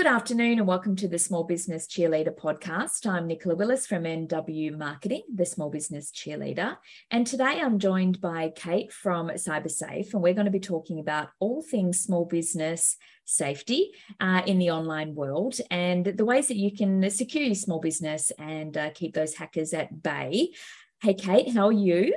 Good afternoon and welcome to the Small Business Cheerleader podcast. I'm Nicola Willis from NW Marketing, the Small Business Cheerleader. And today I'm joined by Kate from CyberSafe, and we're going to be talking about all things small business safety uh, in the online world and the ways that you can secure your small business and uh, keep those hackers at bay. Hey, Kate, how are you?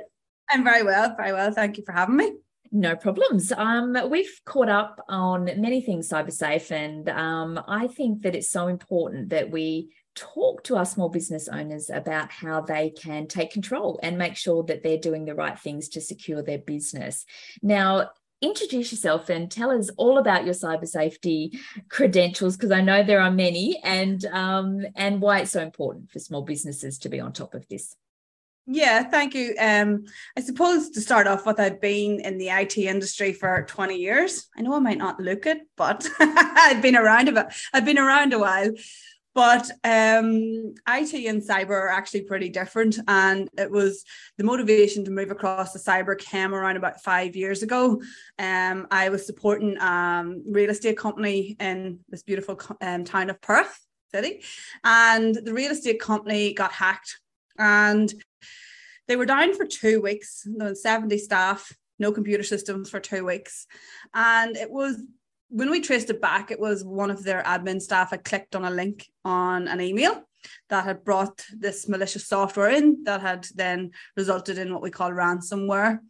I'm very well, very well. Thank you for having me. No problems. Um, we've caught up on many things cyber safe, and um, I think that it's so important that we talk to our small business owners about how they can take control and make sure that they're doing the right things to secure their business. Now, introduce yourself and tell us all about your cyber safety credentials because I know there are many and um, and why it's so important for small businesses to be on top of this. Yeah, thank you. Um, I suppose to start off with, I've been in the IT industry for 20 years. I know I might not look it, but I've been around a bit. I've been around a while. But um, IT and cyber are actually pretty different. And it was the motivation to move across the cyber came around about five years ago. Um, I was supporting a um, real estate company in this beautiful um, town of Perth City. And the real estate company got hacked. And they were down for two weeks, there was 70 staff, no computer systems for two weeks. And it was when we traced it back, it was one of their admin staff had clicked on a link on an email that had brought this malicious software in that had then resulted in what we call ransomware.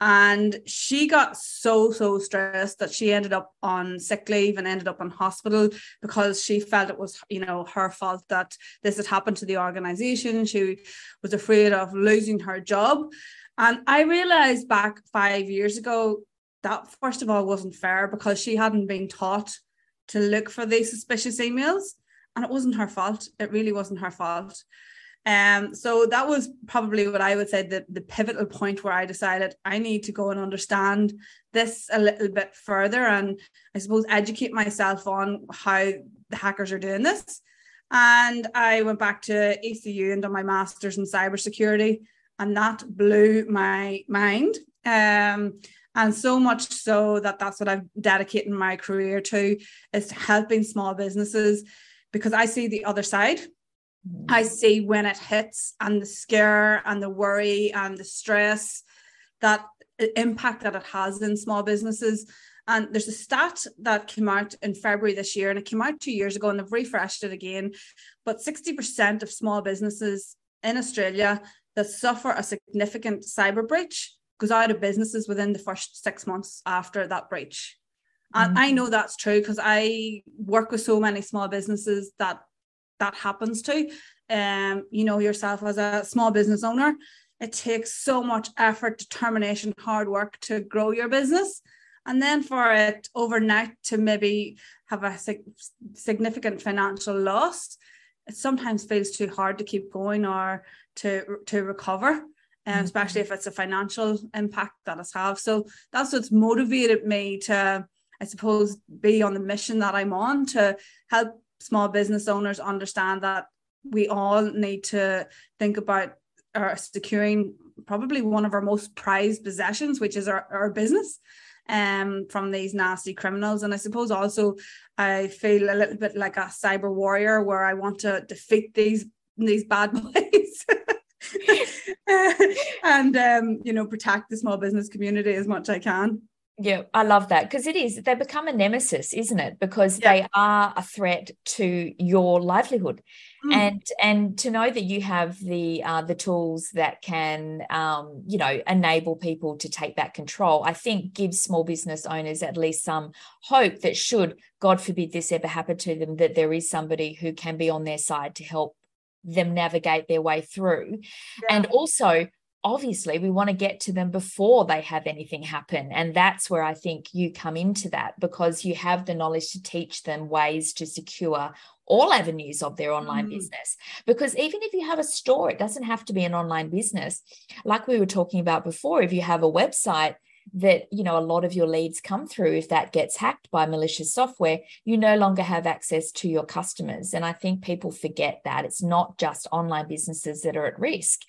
And she got so, so stressed that she ended up on sick leave and ended up in hospital because she felt it was, you know, her fault that this had happened to the organization. She was afraid of losing her job. And I realized back five years ago that, first of all, wasn't fair because she hadn't been taught to look for these suspicious emails. And it wasn't her fault. It really wasn't her fault. Um, so that was probably what I would say the, the pivotal point where I decided I need to go and understand this a little bit further and I suppose educate myself on how the hackers are doing this. And I went back to ECU and done my master's in cybersecurity, and that blew my mind. Um, and so much so that that's what I've dedicated my career to is to helping small businesses because I see the other side I see when it hits and the scare and the worry and the stress that impact that it has in small businesses. And there's a stat that came out in February this year, and it came out two years ago, and they've refreshed it again. But 60% of small businesses in Australia that suffer a significant cyber breach goes out of businesses within the first six months after that breach. And mm-hmm. I know that's true because I work with so many small businesses that that happens to um you know yourself as a small business owner it takes so much effort determination hard work to grow your business and then for it overnight to maybe have a sig- significant financial loss it sometimes feels too hard to keep going or to to recover um, mm-hmm. especially if it's a financial impact that it's have so that's what's motivated me to i suppose be on the mission that i'm on to help small business owners understand that we all need to think about securing probably one of our most prized possessions, which is our, our business um, from these nasty criminals. And I suppose also I feel a little bit like a cyber warrior where I want to defeat these these bad boys. and um, you know protect the small business community as much as I can. Yeah, I love that because it is, they become a nemesis, isn't it? Because yeah. they are a threat to your livelihood. Mm. And and to know that you have the uh, the tools that can um, you know enable people to take back control, I think gives small business owners at least some hope that should God forbid this ever happen to them, that there is somebody who can be on their side to help them navigate their way through. Yeah. And also obviously we want to get to them before they have anything happen and that's where i think you come into that because you have the knowledge to teach them ways to secure all avenues of their online mm. business. Because even if you have a store it doesn't have to be an online business. Like we were talking about before if you have a website that you know a lot of your leads come through if that gets hacked by malicious software you no longer have access to your customers and i think people forget that. It's not just online businesses that are at risk.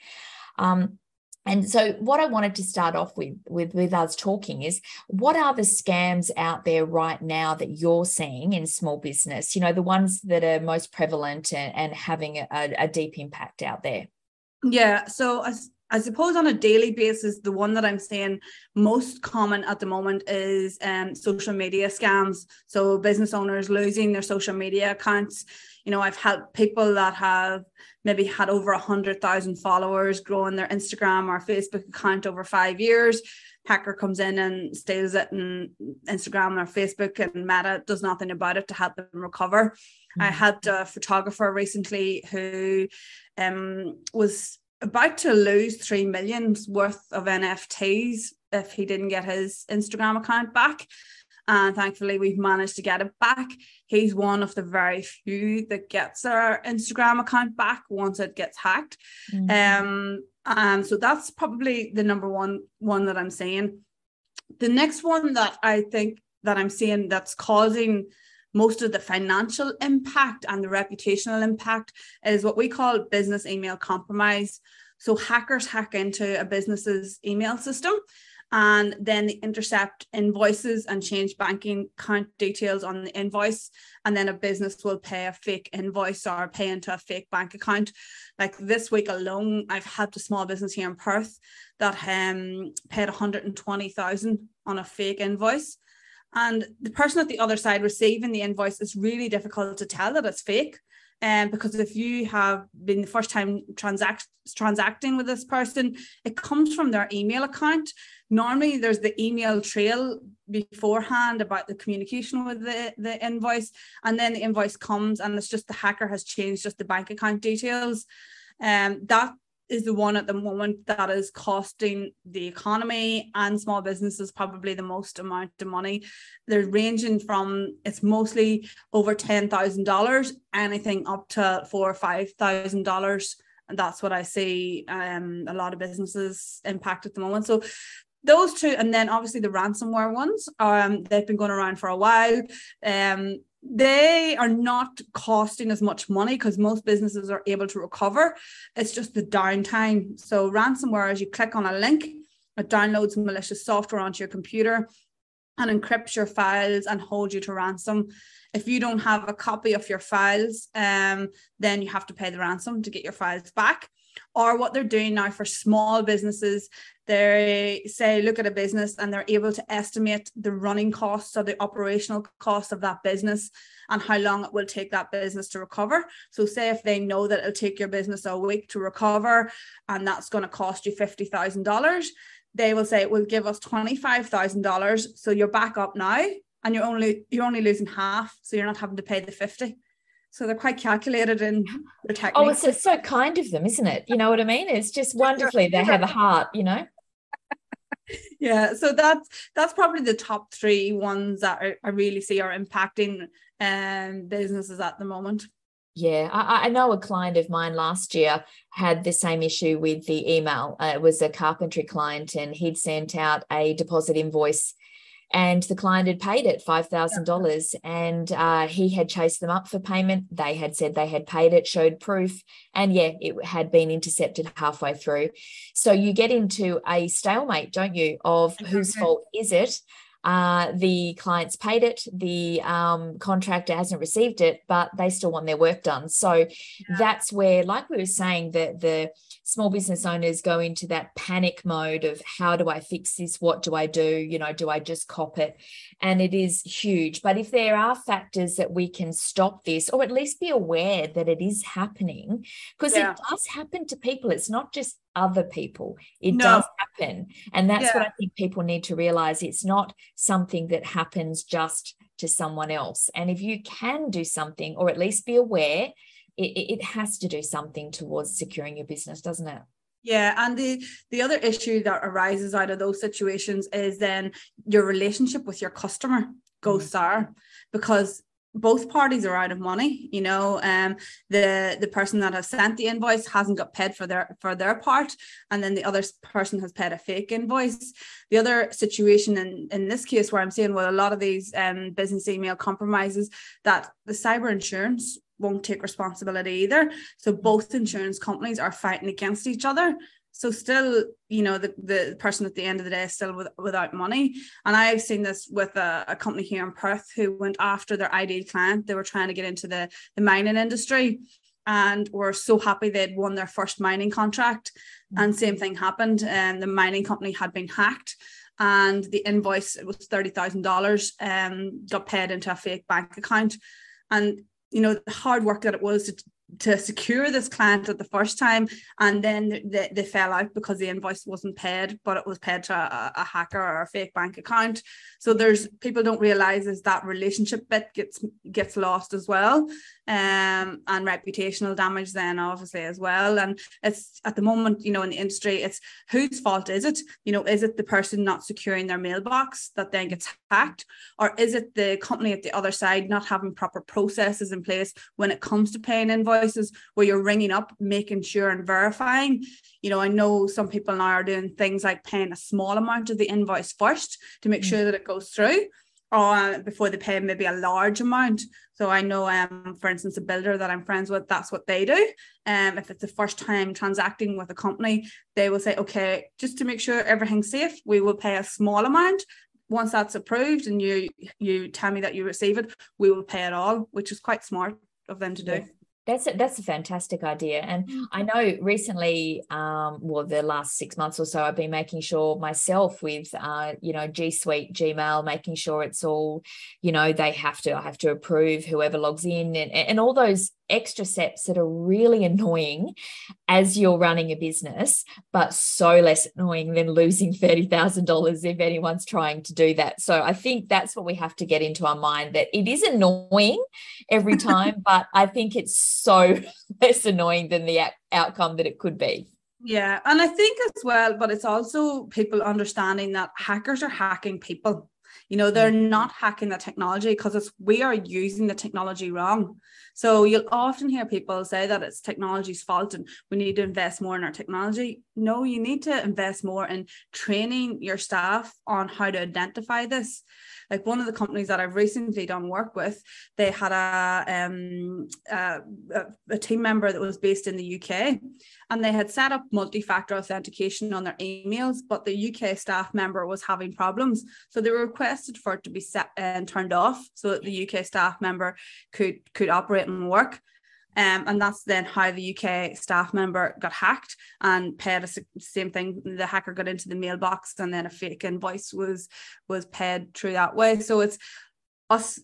Um, and so what i wanted to start off with with with us talking is what are the scams out there right now that you're seeing in small business? You know the ones that are most prevalent and, and having a, a deep impact out there. Yeah so I suppose on a daily basis, the one that I'm seeing most common at the moment is um, social media scams. So business owners losing their social media accounts. You know, I've helped people that have maybe had over a hundred thousand followers, growing their Instagram or Facebook account over five years. Hacker comes in and steals it, and Instagram or Facebook and Meta does nothing about it to help them recover. Mm-hmm. I had a photographer recently who um, was about to lose three millions worth of NFTs if he didn't get his Instagram account back. And thankfully, we've managed to get it back. He's one of the very few that gets our Instagram account back once it gets hacked. Mm-hmm. Um, and so that's probably the number one one that I'm seeing. The next one that I think that I'm seeing that's causing most of the financial impact and the reputational impact is what we call business email compromise. So hackers hack into a business's email system and then they intercept invoices and change banking account details on the invoice. And then a business will pay a fake invoice or pay into a fake bank account. Like this week alone i've helped a small business here in perth that um, paid 120000 on a fake invoice and the person at the other side receiving the invoice is really difficult to tell that it's fake. Um, because if you have been the first time transact transacting with this person, it comes from their email account. Normally, there's the email trail beforehand about the communication with the, the invoice, and then the invoice comes, and it's just the hacker has changed just the bank account details. Um, that is the one at the moment that is costing the economy and small businesses probably the most amount of money. They're ranging from it's mostly over ten thousand dollars, anything up to four or five thousand dollars. And that's what I see um, a lot of businesses impact at the moment. So those two, and then obviously the ransomware ones, um, they've been going around for a while. Um, they are not costing as much money because most businesses are able to recover. It's just the downtime. So ransomware, as you click on a link, it downloads malicious software onto your computer and encrypts your files and holds you to ransom. If you don't have a copy of your files, um, then you have to pay the ransom to get your files back or what they're doing now for small businesses they say look at a business and they're able to estimate the running costs or the operational costs of that business and how long it will take that business to recover so say if they know that it'll take your business a week to recover and that's going to cost you $50000 they will say it will give us $25000 so you're back up now and you're only you're only losing half so you're not having to pay the 50 so they're quite calculated in their oh, techniques. Oh, it's, it's so kind of them, isn't it? You know what I mean? It's just wonderfully they have a heart, you know. yeah, so that's that's probably the top three ones that I, I really see are impacting um, businesses at the moment. Yeah, I, I, know a client of mine last year had the same issue with the email. Uh, it was a carpentry client, and he'd sent out a deposit invoice and the client had paid it $5,000 and uh, he had chased them up for payment. They had said they had paid it, showed proof, and yeah, it had been intercepted halfway through. So you get into a stalemate, don't you, of whose fault is it? Uh, the client's paid it, the um, contractor hasn't received it, but they still want their work done. So yeah. that's where, like we were saying, that the small business owners go into that panic mode of how do I fix this? What do I do? You know, do I just cop it? And it is huge. But if there are factors that we can stop this, or at least be aware that it is happening, because yeah. it does happen to people, it's not just other people. It no. does happen. And that's yeah. what I think people need to realize. It's not something that happens just to someone else. And if you can do something, or at least be aware it, it has to do something towards securing your business, doesn't it? Yeah, and the the other issue that arises out of those situations is then your relationship with your customer goes mm-hmm. sour because both parties are out of money you know um the the person that has sent the invoice hasn't got paid for their for their part and then the other person has paid a fake invoice the other situation in in this case where i'm seeing with a lot of these um business email compromises that the cyber insurance won't take responsibility either. So both insurance companies are fighting against each other. So still, you know, the, the person at the end of the day is still with, without money. And I've seen this with a, a company here in Perth who went after their ideal client. They were trying to get into the, the mining industry and were so happy they'd won their first mining contract. Mm-hmm. And same thing happened. And um, the mining company had been hacked and the invoice it was thirty thousand dollars um got paid into a fake bank account and you know the hard work that it was to, to secure this client at the first time and then they, they fell out because the invoice wasn't paid but it was paid to a, a hacker or a fake bank account. So there's people don't realize is that relationship bit gets gets lost as well um, and reputational damage then obviously as well. And it's at the moment you know in the industry it's whose fault is it? You know is it the person not securing their mailbox that then gets hacked? Or is it the company at the other side not having proper processes in place when it comes to paying invoices where you're ringing up making sure and verifying you know i know some people now are doing things like paying a small amount of the invoice first to make mm. sure that it goes through or before they pay maybe a large amount. So I know, um, for instance, a builder that I'm friends with, that's what they do. Um, if it's the first time transacting with a company, they will say, okay, just to make sure everything's safe, we will pay a small amount. Once that's approved and you you tell me that you receive it, we will pay it all, which is quite smart of them to do. That's a, that's a fantastic idea, and mm. I know recently, um, well, the last six months or so, I've been making sure myself with, uh, you know, G Suite Gmail, making sure it's all, you know, they have to, I have to approve whoever logs in, and and all those extra steps that are really annoying as you're running a business, but so less annoying than losing $30,000 if anyone's trying to do that. So I think that's what we have to get into our mind that it is annoying every time, but I think it's so less annoying than the outcome that it could be. Yeah. And I think as well, but it's also people understanding that hackers are hacking people. You know, they're mm. not hacking the technology because it's we are using the technology wrong. So you'll often hear people say that it's technology's fault and we need to invest more in our technology. No, you need to invest more in training your staff on how to identify this like one of the companies that I've recently done work with, they had a um a, a team member that was based in the UK, and they had set up multi-factor authentication on their emails, but the UK staff member was having problems, so they requested for it to be set and turned off so that the UK staff member could could operate and work. Um, and that's then how the UK staff member got hacked and paid the same thing. The hacker got into the mailbox, and then a fake invoice was was paid through that way. So it's us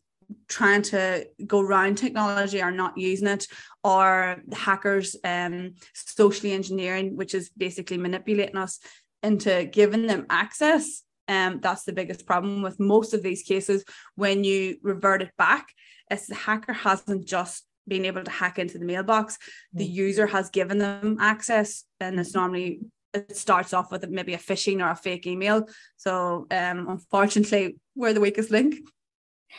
trying to go around technology or not using it, or hackers um, socially engineering, which is basically manipulating us into giving them access. Um, that's the biggest problem with most of these cases. When you revert it back, it's the hacker hasn't just being able to hack into the mailbox. The mm. user has given them access, and it's normally it starts off with maybe a phishing or a fake email. So um, unfortunately, we're the weakest link.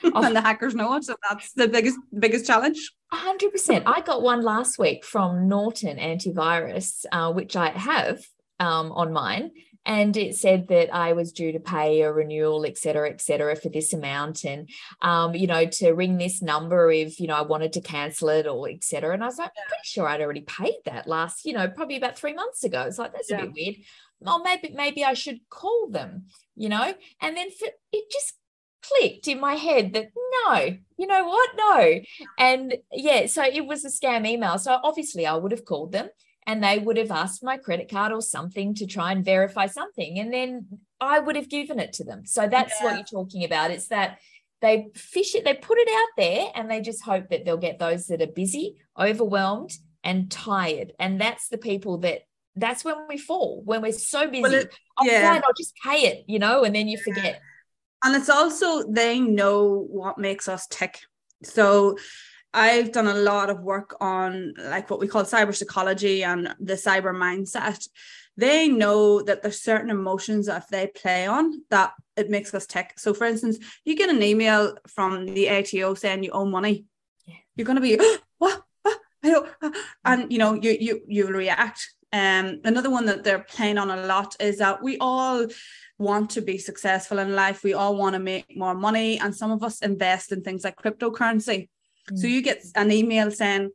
And the hackers know it. So that's the biggest biggest challenge. 100%. I got one last week from Norton Antivirus, uh, which I have um, on mine and it said that I was due to pay a renewal, et cetera, et cetera, for this amount, and um, you know, to ring this number if you know I wanted to cancel it or et cetera. And I was like, yeah. pretty sure I'd already paid that last, you know, probably about three months ago. It's like that's yeah. a bit weird. Well, maybe maybe I should call them, you know, and then for, it just clicked in my head that no, you know what, no, and yeah, so it was a scam email. So obviously I would have called them and they would have asked my credit card or something to try and verify something and then i would have given it to them. So that's yeah. what you're talking about. It's that they fish it they put it out there and they just hope that they'll get those that are busy overwhelmed and tired. And that's the people that that's when we fall when we're so busy. well, it, oh, yeah. oh, i'll just pay it you know and then you forget. And it's also they know what makes us tick. So I've done a lot of work on like what we call cyber psychology and the cyber mindset. They know that there's certain emotions that if they play on that it makes us tick. So for instance, you get an email from the ATO saying you owe money. Yeah. You're gonna be what? what? I don't and you know you you you react. Um another one that they're playing on a lot is that we all want to be successful in life. We all want to make more money. And some of us invest in things like cryptocurrency. Mm. So you get an email saying,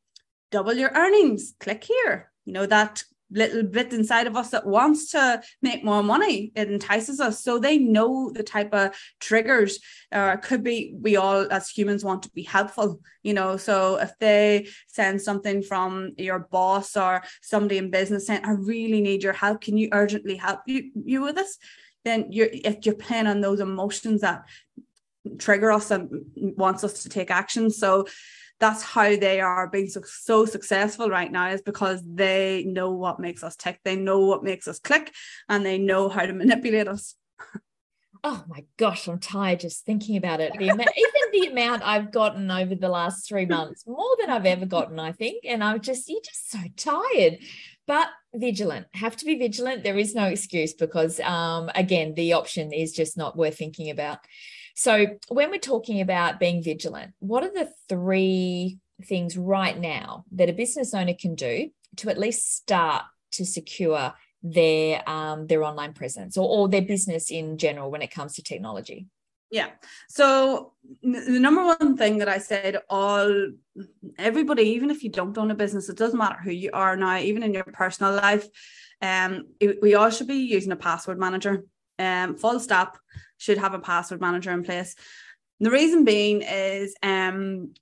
double your earnings, click here. You know, that little bit inside of us that wants to make more money. It entices us. So they know the type of triggers. Uh, could be we all as humans want to be helpful, you know. So if they send something from your boss or somebody in business saying, I really need your help, can you urgently help you, you with this? Then you're if you're playing on those emotions that trigger us and wants us to take action. So that's how they are being so, so successful right now is because they know what makes us tick. They know what makes us click and they know how to manipulate us. Oh my gosh i'm tired just thinking about it. The even the amount i've gotten over the last three months more than i've ever gotten i think. And i'm just you're just so tired. But vigilant have to be vigilant. There is no excuse because um, again the option is just not worth thinking about so, when we're talking about being vigilant, what are the three things right now that a business owner can do to at least start to secure their um, their online presence or, or their business in general when it comes to technology? Yeah. So the number one thing that I said all everybody, even if you don't own a business, it doesn't matter who you are now, even in your personal life, um, we all should be using a password manager. Um, full stop should have a password manager in place. The reason being is um,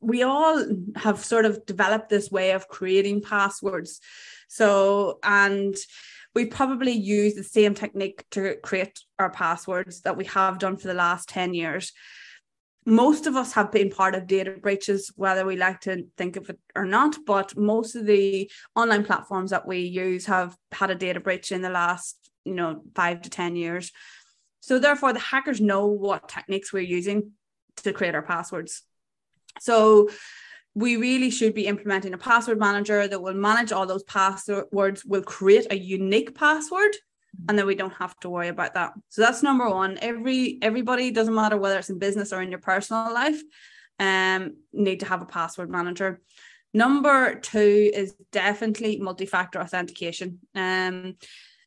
we all have sort of developed this way of creating passwords. So, and we probably use the same technique to create our passwords that we have done for the last 10 years. Most of us have been part of data breaches, whether we like to think of it or not, but most of the online platforms that we use have had a data breach in the last, you know, five to 10 years. So therefore, the hackers know what techniques we're using to create our passwords. So we really should be implementing a password manager that will manage all those passwords, will create a unique password, and then we don't have to worry about that. So that's number one. Every everybody doesn't matter whether it's in business or in your personal life, um, need to have a password manager. Number two is definitely multi-factor authentication. Um,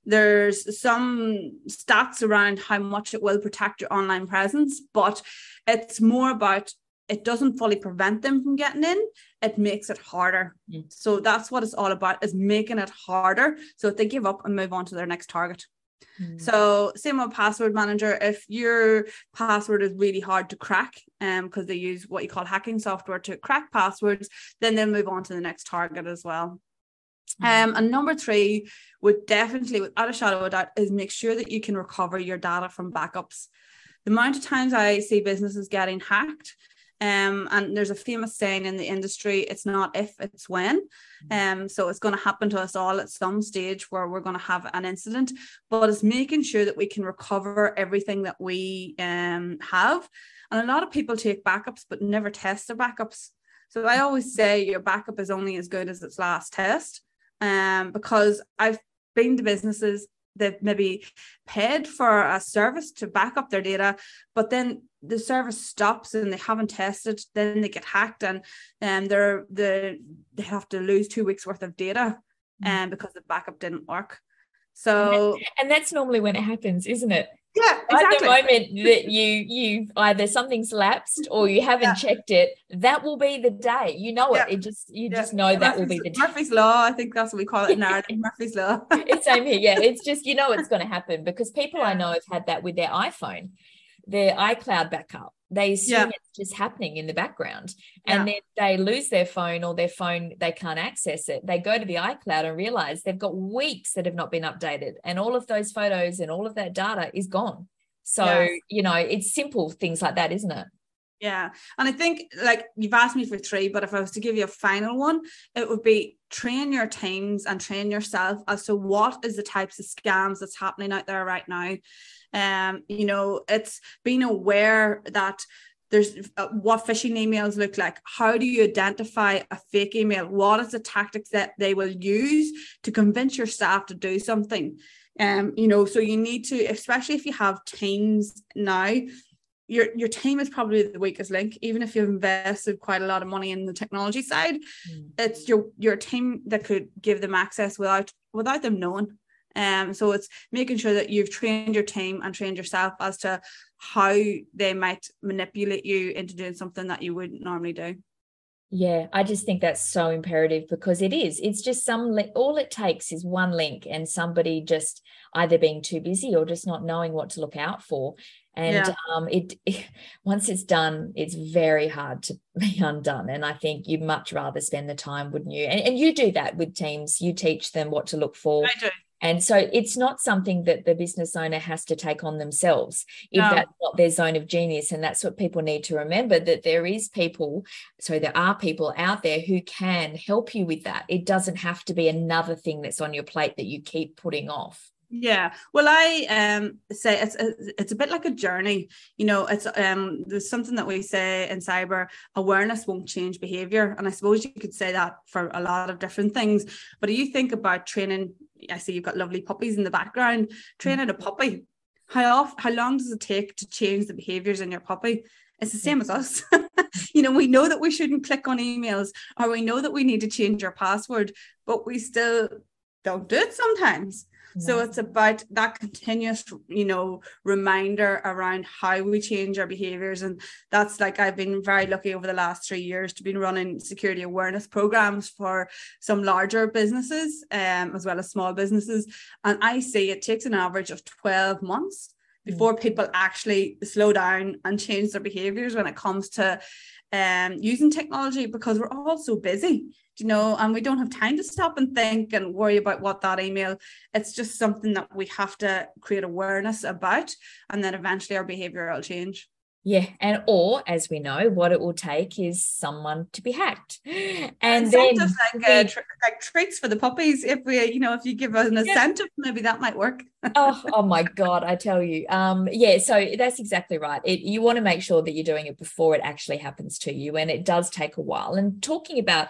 there's some stats around how much it will protect your online presence, but it's more about it doesn't fully prevent them from getting in. It makes it harder. Mm. so that's what it's all about is making it harder. So if they give up and move on to their next target. Mm. so same with password manager. If your password is really hard to crack um because they use what you call hacking software to crack passwords then they'll move on to the next target as well um, and number three would definitely, without a shadow of a doubt, is make sure that you can recover your data from backups. The amount of times I see businesses getting hacked, um, and there's a famous saying in the industry, it's not if, it's when. Mm-hmm. Um, so it's going to happen to us all at some stage where we're going to have an incident, but it's making sure that we can recover everything that we um, have. And a lot of people take backups but never test their backups. So I always say your backup is only as good as its last test um, because I've been to businesses that maybe paid for a service to back up their data, but then the service stops and they haven't tested, then they get hacked and um, they're the they have to lose two weeks worth of data and mm. um, because the backup didn't work. So and that's normally when it happens, isn't it? Yeah, exactly. At the moment that you you either something's lapsed or you haven't yeah. checked it, that will be the day. You know it. Yeah. It just you yeah. just know Murphy's, that will be the day. Murphy's law. I think that's what we call it now. Murphy's law. it's same here. Yeah, it's just you know it's going to happen because people I know have had that with their iPhone, their iCloud backup. They assume yeah. it's just happening in the background. And yeah. then they lose their phone or their phone, they can't access it. They go to the iCloud and realize they've got weeks that have not been updated. And all of those photos and all of that data is gone. So, yes. you know, it's simple things like that, isn't it? Yeah. And I think like you've asked me for three, but if I was to give you a final one, it would be train your teams and train yourself as to what is the types of scams that's happening out there right now. Um, you know, it's being aware that there's uh, what phishing emails look like. How do you identify a fake email? What is the tactics that they will use to convince your staff to do something? Um you know so you need to especially if you have teams now your your team is probably the weakest link. Even if you've invested quite a lot of money in the technology side mm. it's your your team that could give them access without without them knowing. Um so it's making sure that you've trained your team and trained yourself as to how they might manipulate you into doing something that you wouldn't normally do Yeah, I just think that's so imperative because it is. It's just some li- all it takes is one link and somebody just either being too busy or just not knowing what to look out for. And yeah. um, it, it once it's done, it's very hard to be undone. And I think you'd much rather spend the time, wouldn't you? And, and you do that with teams. You teach them what to look for. I do. And so it's not something that the business owner has to take on themselves if no. that's not their zone of genius. And that's what people need to remember that there is people, so there are people out there who can help you with that. It doesn't have to be another thing that's on your plate that you keep putting off. Yeah, well, I um say it's it's a bit like a journey. You know, it's um there's something that we say in cyber awareness won't change behavior, and I suppose you could say that for a lot of different things. But you think about training I see you've got lovely puppies in the background. Training a puppy, how off, how long does it take to change the behaviors in your puppy? It's the same as us. you know, we know that we shouldn't click on emails, or we know that we need to change our password, but we still don't do it sometimes. So it's about that continuous, you know, reminder around how we change our behaviors. And that's like I've been very lucky over the last three years to be running security awareness programs for some larger businesses um, as well as small businesses. And I see it takes an average of 12 months before people actually slow down and change their behaviors when it comes to um, using technology because we're all so busy you know, and we don't have time to stop and think and worry about what that email. It's just something that we have to create awareness about, and then eventually our behavior will change. Yeah, and or as we know, what it will take is someone to be hacked, and then like uh, tr- like treats for the puppies. If we, you know, if you give an incentive, yeah. maybe that might work. oh, oh my god, I tell you, um, yeah. So that's exactly right. It, you want to make sure that you're doing it before it actually happens to you, and it does take a while. And talking about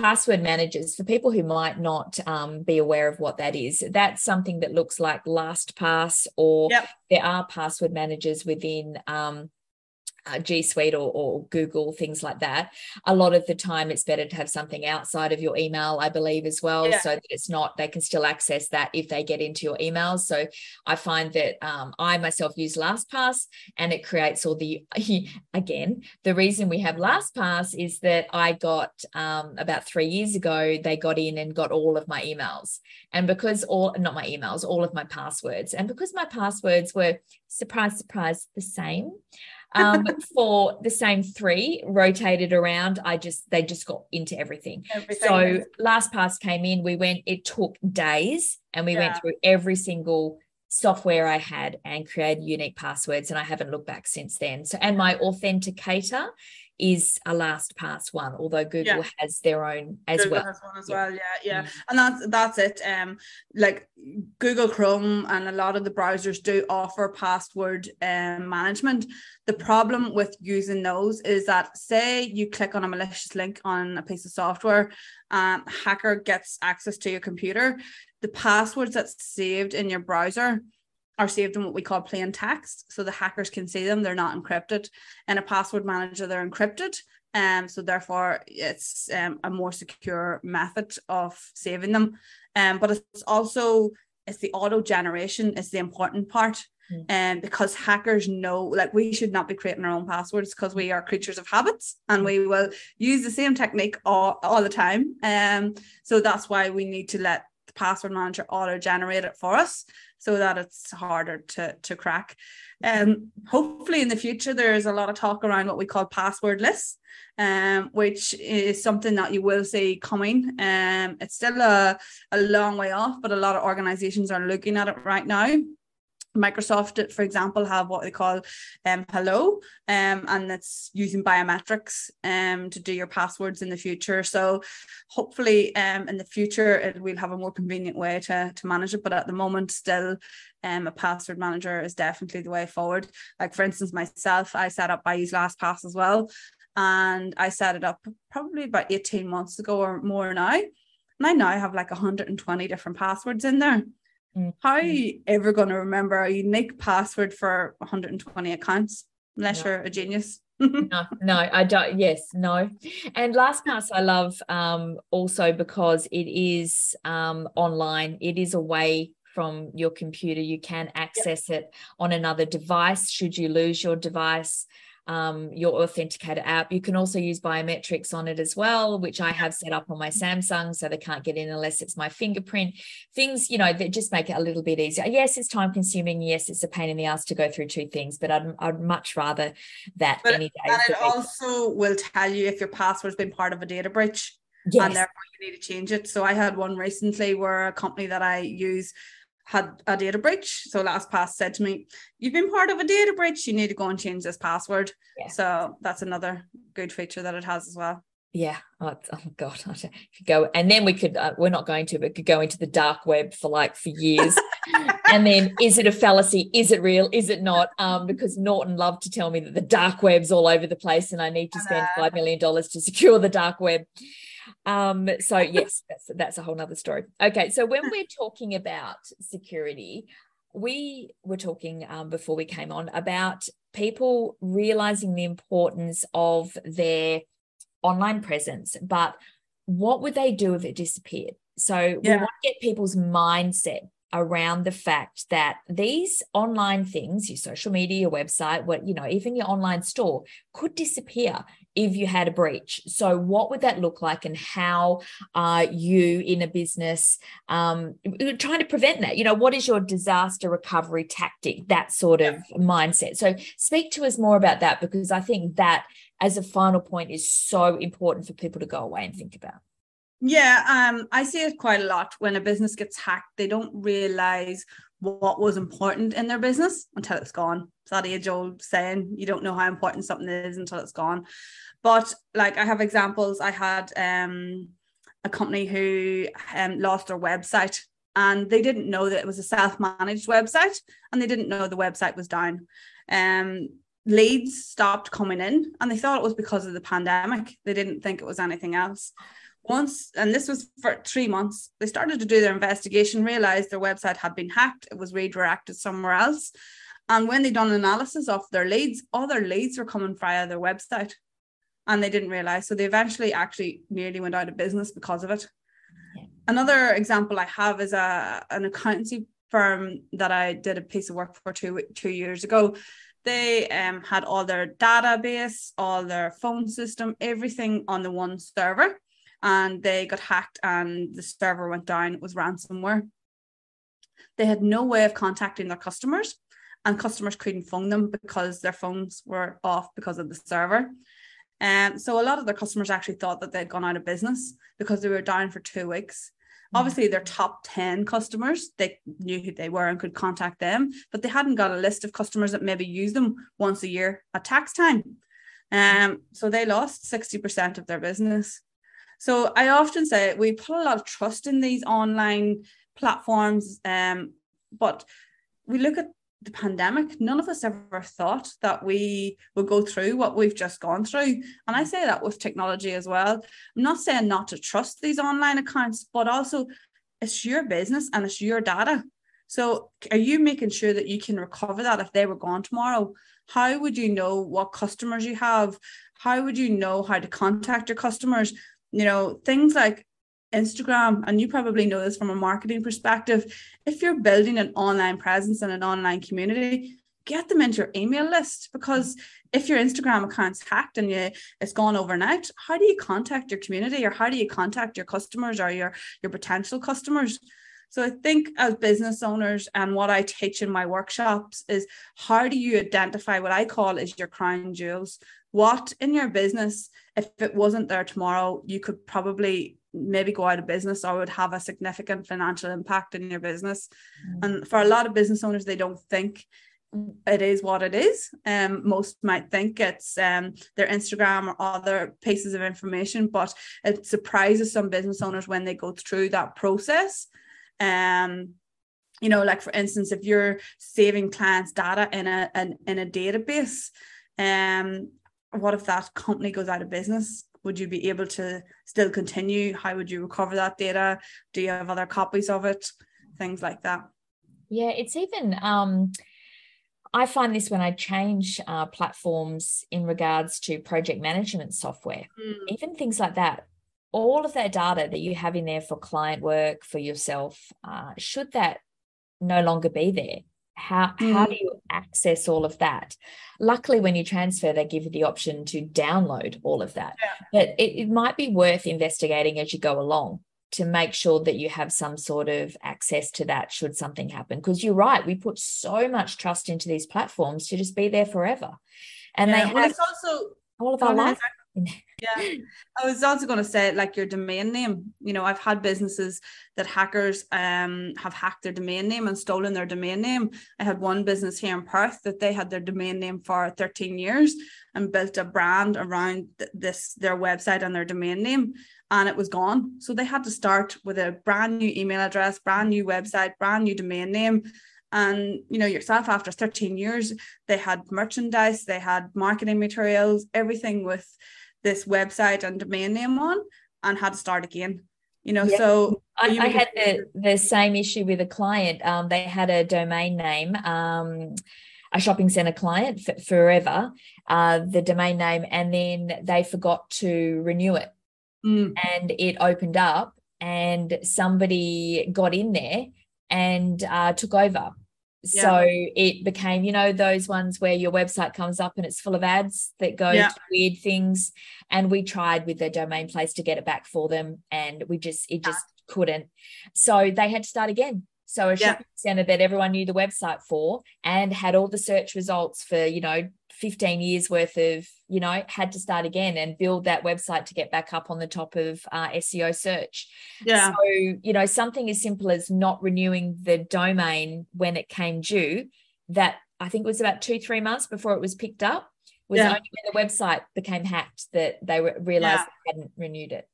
password managers for people who might not um, be aware of what that is, that's something that looks like LastPass, or yep. there are password managers within. Um, uh, G Suite or, or, Google, things like that. A lot of the time, it's better to have something outside of your email, I believe, as well, yeah. so that it's not, they can still access that if they get into your emails. So I find that um, I myself use LastPass and it creates all the, again, the reason we have LastPass is that I got um, about three years ago, they got in and got all of my emails. And because all, not my emails, all of my passwords. And because my passwords were, surprise, surprise, the same um, for the same three rotated around. I just they just got into everything. everything. So LastPass came in. We went. It took days, and we yeah. went through every single software I had and created unique passwords. And I haven't looked back since then. So and my authenticator is a LastPass one, although Google yeah. has their own as Google well. Has one as yeah. well, yeah, yeah. Mm. And that's that's it. Um, like Google Chrome and a lot of the browsers do offer password um, management. The problem with using those is that say you click on a malicious link on a piece of software, um, hacker gets access to your computer. The passwords that's saved in your browser are saved in what we call plain text so the hackers can see them they're not encrypted in a password manager they're encrypted um, so therefore it's um, a more secure method of saving them um, but it's also it's the auto generation is the important part and mm. um, because hackers know like we should not be creating our own passwords because we are creatures of habits and mm. we will use the same technique all, all the time um so that's why we need to let the password manager auto generate it for us so that it's harder to, to crack. Um, hopefully in the future there's a lot of talk around what we call passwordless, um, which is something that you will see coming. Um, it's still a, a long way off, but a lot of organizations are looking at it right now. Microsoft, for example, have what they call um, Hello, um, and that's using biometrics um, to do your passwords in the future. So hopefully um, in the future it, we'll have a more convenient way to, to manage it. But at the moment, still um, a password manager is definitely the way forward. Like for instance, myself, I set up I use LastPass as well. And I set it up probably about 18 months ago or more now. And I now have like 120 different passwords in there. Mm-hmm. How are you ever going to remember a unique password for 120 accounts unless no. you're a genius? no, no, I don't. Yes, no. And LastPass, I love um, also because it is um, online. It is away from your computer. You can access yep. it on another device should you lose your device. Um, your authenticator app. You can also use biometrics on it as well, which I have set up on my Samsung so they can't get in unless it's my fingerprint. Things, you know, that just make it a little bit easier. Yes, it's time consuming. Yes, it's a pain in the ass to go through two things, but I'd, I'd much rather that but, any day. And it also will tell you if your password's been part of a data breach. Yes. And therefore you need to change it. So I had one recently where a company that I use had a data breach. So LastPass said to me, You've been part of a data breach. You need to go and change this password. Yeah. So that's another good feature that it has as well. Yeah. Oh, oh God. If you go, and then we could, uh, we're not going to, but could go into the dark web for like for years. and then is it a fallacy? Is it real? Is it not? Um, because Norton loved to tell me that the dark web's all over the place and I need to spend $5 million to secure the dark web. Um, so yes, that's that's a whole nother story. Okay, so when we're talking about security, we were talking um, before we came on about people realizing the importance of their online presence, but what would they do if it disappeared? So yeah. we want to get people's mindset around the fact that these online things, your social media, your website, what you know, even your online store could disappear if you had a breach. So, what would that look like, and how are you in a business um, trying to prevent that? You know, what is your disaster recovery tactic? That sort of mindset. So, speak to us more about that because I think that, as a final point, is so important for people to go away and think about. Yeah, um, I see it quite a lot when a business gets hacked. They don't realize what was important in their business until it's gone. It's that age old saying, you don't know how important something is until it's gone. But like I have examples. I had um, a company who um, lost their website and they didn't know that it was a self-managed website and they didn't know the website was down. Um, leads stopped coming in and they thought it was because of the pandemic. They didn't think it was anything else once, and this was for three months, they started to do their investigation, realized their website had been hacked, it was redirected somewhere else. And when they done analysis of their leads, all their leads were coming via their website. And they didn't realize. So they eventually actually nearly went out of business because of it. Another example I have is a an accountancy firm that I did a piece of work for two two years ago. They um, had all their database, all their phone system, everything on the one server and they got hacked and the server went down. It was ransomware. They had no way of contacting their customers, and customers couldn't phone them because their phones were off because of the server. And um, so a lot of their customers actually thought that they'd gone out of business because they were down for two weeks. Mm. Obviously, their top 10 customers, they knew who they were and could contact them, but they hadn't got a list of customers that maybe use them once a year at tax time. Um, so they lost 60% of their business. So I often say we put a lot of trust in these online platforms, um, but we look at the pandemic, none of us ever thought that we would go through what we've just gone through. And I say that with technology as well. I'm not saying not to trust these online accounts, but also it's your business and it's your data. So are you making sure that you can recover that if they were gone tomorrow? How would you know what customers you have? How would you know how to contact your customers? You know, things like Instagram, and you probably know this from a marketing perspective, if you're building an online presence and an online community, get them into your email list because if your Instagram account's hacked and you it's gone overnight, how do you contact your community or how do you contact your customers or your your potential customers? So I think as business owners and what I teach in my workshops is how do you identify what I call is your crown jewels? What in your business, if it wasn't there tomorrow, you could probably maybe go out of business or would have a significant financial impact in your business. Mm-hmm. And for a lot of business owners, they don't think it is what it is. Um, most might think it's um, their Instagram or other pieces of information, but it surprises some business owners when they go through that process um, you know, like for instance, if you're saving clients' data in a in, in a database, um, what if that company goes out of business? Would you be able to still continue? How would you recover that data? Do you have other copies of it? Things like that. Yeah, it's even um I find this when I change uh, platforms in regards to project management software, mm. even things like that all of that data that you have in there for client work for yourself, uh, should that no longer be there, how mm. how do you access all of that luckily when you transfer they give you the option to download all of that yeah. but it, it might be worth investigating as you go along to make sure that you have some sort of access to that should something happen because you're right we put so much trust into these platforms to just be there forever and yeah. they have well, it's also all of our life yeah. I was also going to say like your domain name. You know i've had businesses that hackers um have hacked their domain name and stolen their domain name. I had one business here in perth that they had their domain name for 13 years and built a brand around this their website and their domain name and it was gone. So they had to start with a brand new email address brand new website brand new domain name. And you know yourself after 13 years they had merchandise they had marketing materials everything with this website and domain name on and had to start again you know yeah. so I, I had the, the same issue with a client um, they had a domain name um, a shopping center client for, forever uh, the domain name and then they forgot to renew it mm. and it opened up and somebody got in there and uh, took over yeah. So it became, you know, those ones where your website comes up and it's full of ads that go yeah. to weird things. And we tried with the domain place to get it back for them, and we just it just yeah. couldn't. So they had to start again. So a shopping center that everyone knew the website for and had all the search results for, you know, 15 years worth of, you know, had to start again and build that website to get back up on the top of uh, SEO search. Yeah. So, you know, something as simple as not renewing the domain when it came due, that I think it was about two, three months before it was picked up, was yeah. only when the website became hacked that they realized yeah. they hadn't renewed it.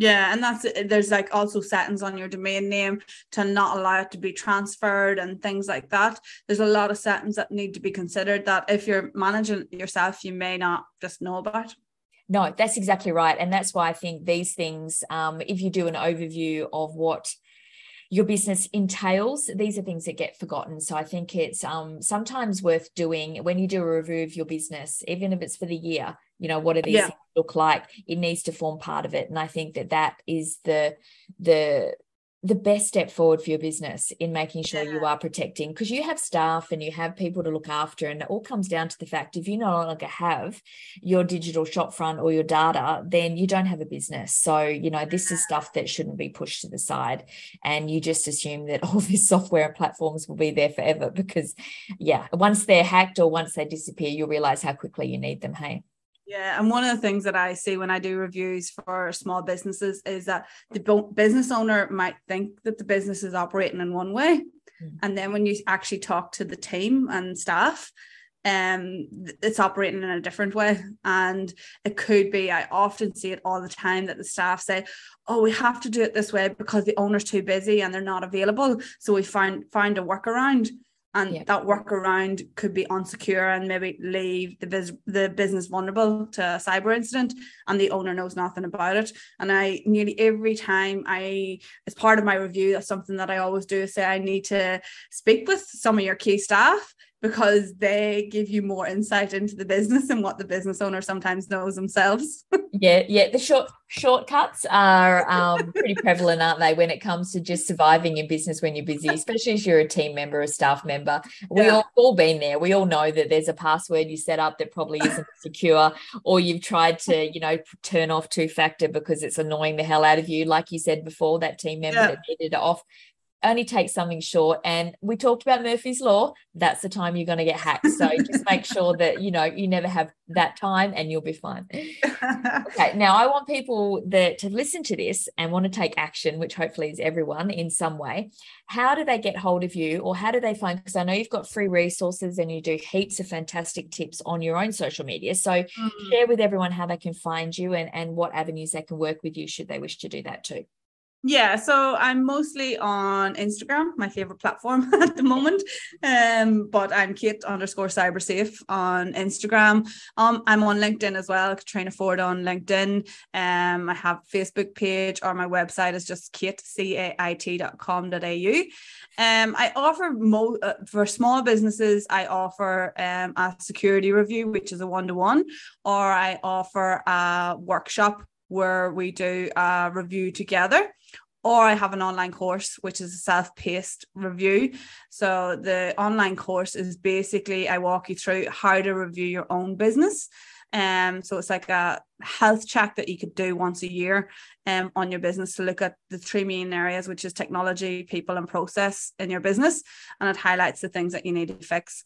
Yeah, and that's there's like also settings on your domain name to not allow it to be transferred and things like that. There's a lot of settings that need to be considered that if you're managing yourself, you may not just know about. No, that's exactly right. And that's why I think these things, um, if you do an overview of what your business entails these are things that get forgotten so i think it's um, sometimes worth doing when you do a review of your business even if it's for the year you know what do these yeah. look like? It needs to form part of it. And i think that that is the the the best step forward for your business in making sure yeah. you are protecting because you have staff and you have people to look after. And it all comes down to the fact if you no longer have your digital shop front or your data then you don't have a business. So you know this is stuff that shouldn't be pushed to the side. And you just assume that all these software and platforms will be there forever because yeah once they're hacked or once they disappear you'll realize how quickly you need them hey yeah, and one of the things that I see when I do reviews for small businesses is that the business owner might think that the business is operating in one way, mm. and then when you actually talk to the team and staff, um, it's operating in a different way. And it could be, I often see it all the time that the staff say, "Oh, we have to do it this way because the owner's too busy and they're not available, so we find find a workaround." And yeah. that workaround could be unsecure and maybe leave the, biz- the business vulnerable to a cyber incident and the owner knows nothing about it and i nearly every time i as part of my review that's something that i always do is say i need to speak with some of your key staff because they give you more insight into the business and what the business owner sometimes knows themselves. yeah, yeah. The short shortcuts are um, pretty prevalent, aren't they, when it comes to just surviving in business when you're busy, especially if you're a team member, a staff member. We yeah. all all been there. We all know that there's a password you set up that probably isn't secure, or you've tried to, you know, turn off two factor because it's annoying the hell out of you. Like you said before, that team member yeah. that needed it off only take something short. And we talked about Murphy's Law. That's the time you're going to get hacked. So just make sure that, you know, you never have that time and you'll be fine. okay. Now, I want people that to listen to this and want to take action, which hopefully is everyone in some way. How do they get hold of you or how do they find? Because I know you've got free resources and you do heaps of fantastic tips on your own social media. So mm-hmm. share with everyone how they can find you and, and what avenues they can work with you should they wish to do that too. Yeah, so I'm mostly on Instagram, my favorite platform at the moment. Um, but I'm Kate underscore cybersafe on Instagram. Um, I'm on LinkedIn as well, Caitriona Forde on LinkedIn. Um, I have Facebook page or my website is just kate, C-A-I-T.com.au. Um, I offer mo- uh, for small businesses, I offer um, a security review, which is a one-to-one, or I offer a workshop where we do a review together or I have an online course, which is a self paced review. So, the online course is basically I walk you through how to review your own business. Um, so it's like a health check that you could do once a year um, on your business to look at the three main areas, which is technology, people, and process in your business. And it highlights the things that you need to fix.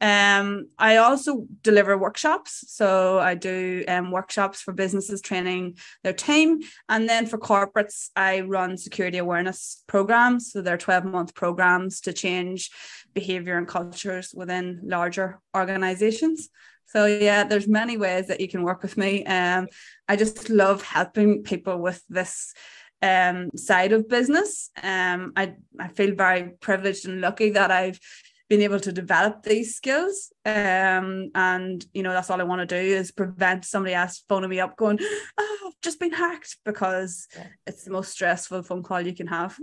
Um, I also deliver workshops. So I do um, workshops for businesses training their team. And then for corporates, I run security awareness programs. So they're 12 month programs to change behavior and cultures within larger organizations. So yeah, there's many ways that you can work with me. Um, I just love helping people with this um side of business. Um, I I feel very privileged and lucky that I've been able to develop these skills. Um, and you know, that's all I want to do is prevent somebody else phoning me up going, Oh, I've just been hacked because yeah. it's the most stressful phone call you can have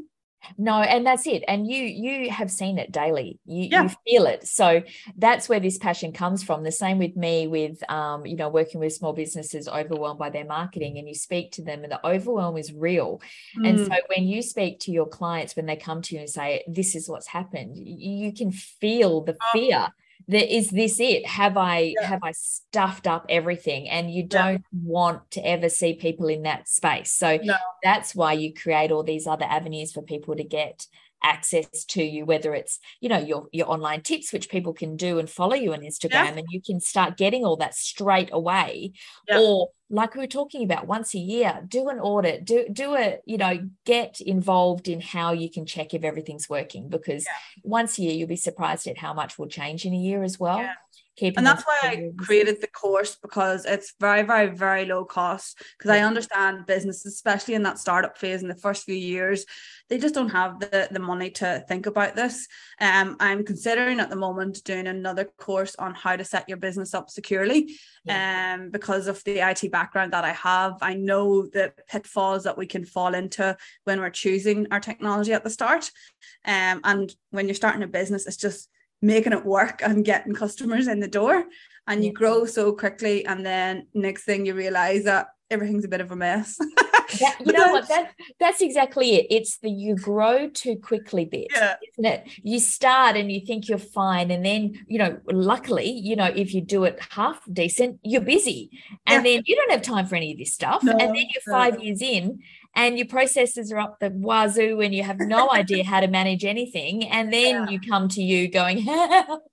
no and that's it and you you have seen it daily you, yeah. you feel it so that's where this passion comes from the same with me with um you know working with small businesses overwhelmed by their marketing and you speak to them and the overwhelm is real mm. and so when you speak to your clients when they come to you and say this is what's happened you can feel the oh. fear there is this it have i yeah. have i stuffed up everything and you don't yeah. want to ever see people in that space so no. that's why you create all these other avenues for people to get access to you whether it's you know your your online tips which people can do and follow you on Instagram yeah. and you can start getting all that straight away or like we were talking about once a year do an audit do do a you know get involved in how you can check if everything's working because yeah. once a year you'll be surprised at how much will change in a year as well keeping and that's why I created the course because it's very, very, very low cost. Because I understand businesses, especially in that startup phase in the first few years, they just don't have the, the money to think about this. Um, I'm considering at the moment doing another course on how to set your business up securely. Yeah. Um, because of the IT background that I have, I know the pitfalls that we can fall into when we're choosing our technology at the start. Um, and when you're starting a business, it's just making it work and getting customers in the door and you grow so quickly and then next thing you realize that everything's a bit of a mess. That, you know what? that that's exactly it. It's the you grow too quickly bit yeah. isn't it? You start and you think you're fine and then you know luckily you know if you do it half decent you're busy. And yeah. then you don't have time for any of this stuff. No, and then you're five no. years in and your processes are up the wazoo and you have no idea how to manage anything and then yeah. you come to you going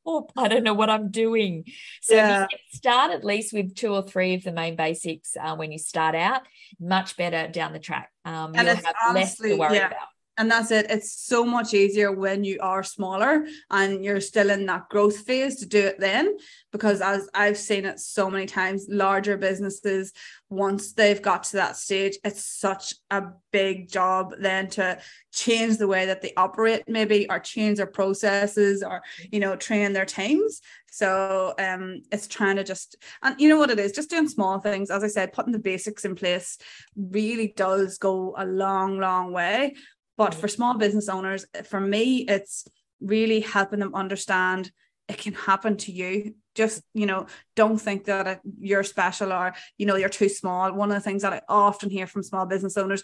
oh, i don't know what i'm doing so yeah. start at least with two or three of the main basics uh, when you start out much better down the track um, and you'll have honestly, less to worry yeah. about and that's it. It's so much easier when you are smaller and you're still in that growth phase to do it then because as i've seen it so many times larger businesses once they've got to that stage it's such a big job then to change the way that they operate maybe or change their processes or you know train their teams. So um it's trying to just and you know what it is? Just doing small things as i said putting the basics in place really does go a long long way but for small business owners, for me, it's really helping them understand it can happen to you. Just, you know, don't think that you're special or, you know, you're too small. One of the things that I often hear from small business owners,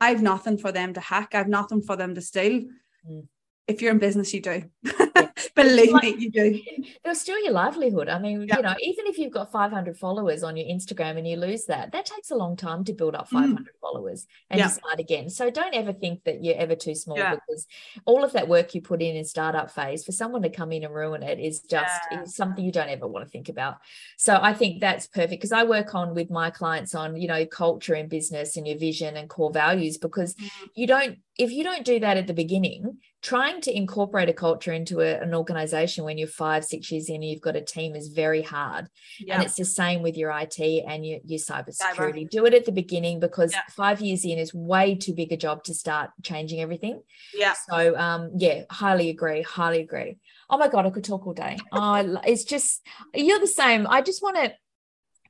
I've nothing for them to hack, I've nothing for them to steal. Mm. If you're in business, you do. Believe like, me, you do. They'll steal your livelihood. I mean, yeah. you know, even if you've got 500 followers on your Instagram and you lose that, that takes a long time to build up 500 mm. followers and yeah. start again. So don't ever think that you're ever too small because all of that work you put in in startup phase for someone to come in and ruin it is just is something you don't ever want to think about. So I think that's perfect because I work on with my clients on, you know, culture in business and your vision and core values because mm. you don't if you don't do that at the beginning, trying to incorporate a culture into a, an organization when you're five, six years in and you've got a team is very hard. Yeah. And it's the same with your IT and your, your cybersecurity. Cyber. Do it at the beginning because yeah. five years in is way too big a job to start changing everything. Yeah. So um, yeah, highly agree, highly agree. Oh my God, I could talk all day. Oh, it's just, you're the same. I just want to,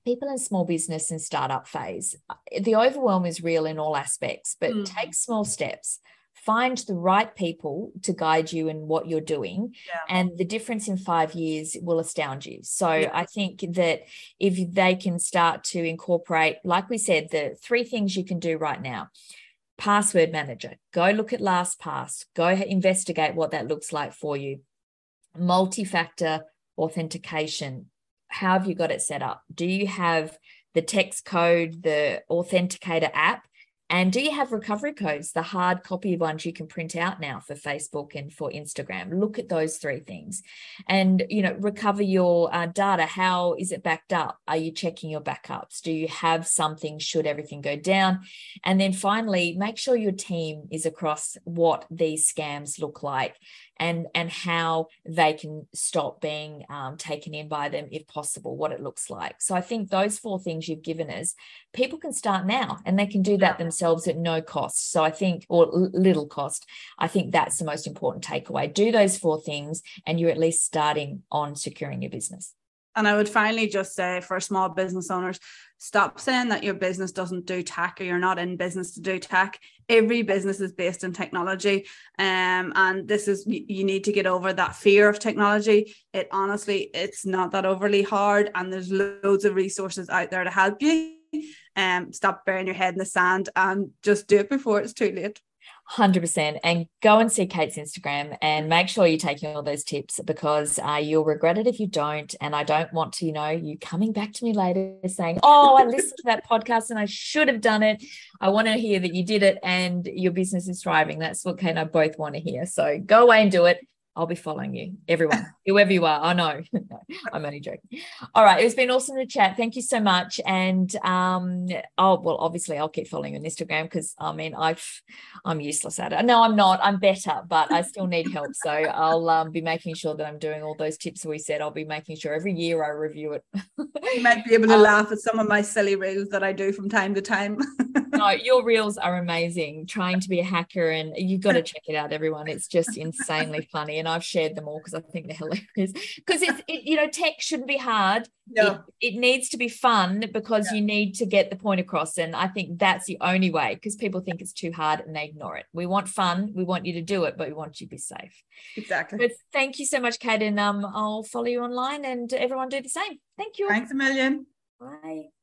people in small business and startup phase, the overwhelm is real in all aspects, but mm. take small steps. Find the right people to guide you in what you're doing, yeah. and the difference in five years will astound you. So, yeah. I think that if they can start to incorporate, like we said, the three things you can do right now. Password manager. Go look at LastPass go investigate what that looks like for you. Multi-factor authentication. How have you got it set up? Do you have the text code the authenticator app and do you have recovery codes, the hard copy ones you can print out now for Facebook and for Instagram? Look at those three things, and you know, recover your uh, data. How is it backed up? Are you checking your backups? Do you have something should everything go down? And then finally, make sure your team is across what these scams look like and and how they can stop being um, taken in by them if possible what it looks like. So i think those four things you've given us people can start now and they can do that themselves at no cost. So i think or little cost i think that's the most important takeaway. Do those four things and you're at least starting on securing your business and I would finally just say for small business owners, stop saying that your business doesn't do tech or you're not in business to do tech. Every business is based in technology. Um, and this is you need to get over that fear of technology. It honestly, it's not that overly hard, and there's loads of resources out there to help you. Um, stop burying your head in the sand and just do it before it's too late. 100% and go and see Kate's Instagram and make sure you're taking all those tips because uh, you'll regret it if you don't. And I don't want to, you know, you coming back to me later saying, Oh, I listened to that podcast and I should have done it. I want to hear that you did it and your business is thriving. That's what Kate and I both want to hear. So go away and do it. I'll be following you, everyone, whoever you are. I know. I'm only joking. All right. It's been awesome to chat. Thank you so much. And um, oh well, obviously I'll keep following you on Instagram because I mean I've I'm useless at it. No, I'm not. I'm better, but I still need help. So I'll um, be making sure that I'm doing all those tips we said. I'll be making sure every year I review it. you might be able to um, laugh at some of my silly reels that I do from time to time. no, your reels are amazing. Trying to be a hacker and you've got to check it out, everyone. It's just insanely funny. And and I've shared them all because I think they're hilarious. Because it's it, you know tech shouldn't be hard. No. It, it needs to be fun because yeah. you need to get the point across, and I think that's the only way. Because people think it's too hard and they ignore it. We want fun. We want you to do it, but we want you to be safe. Exactly. But thank you so much, Kate, and um, I'll follow you online, and everyone do the same. Thank you. Thanks a million. Bye.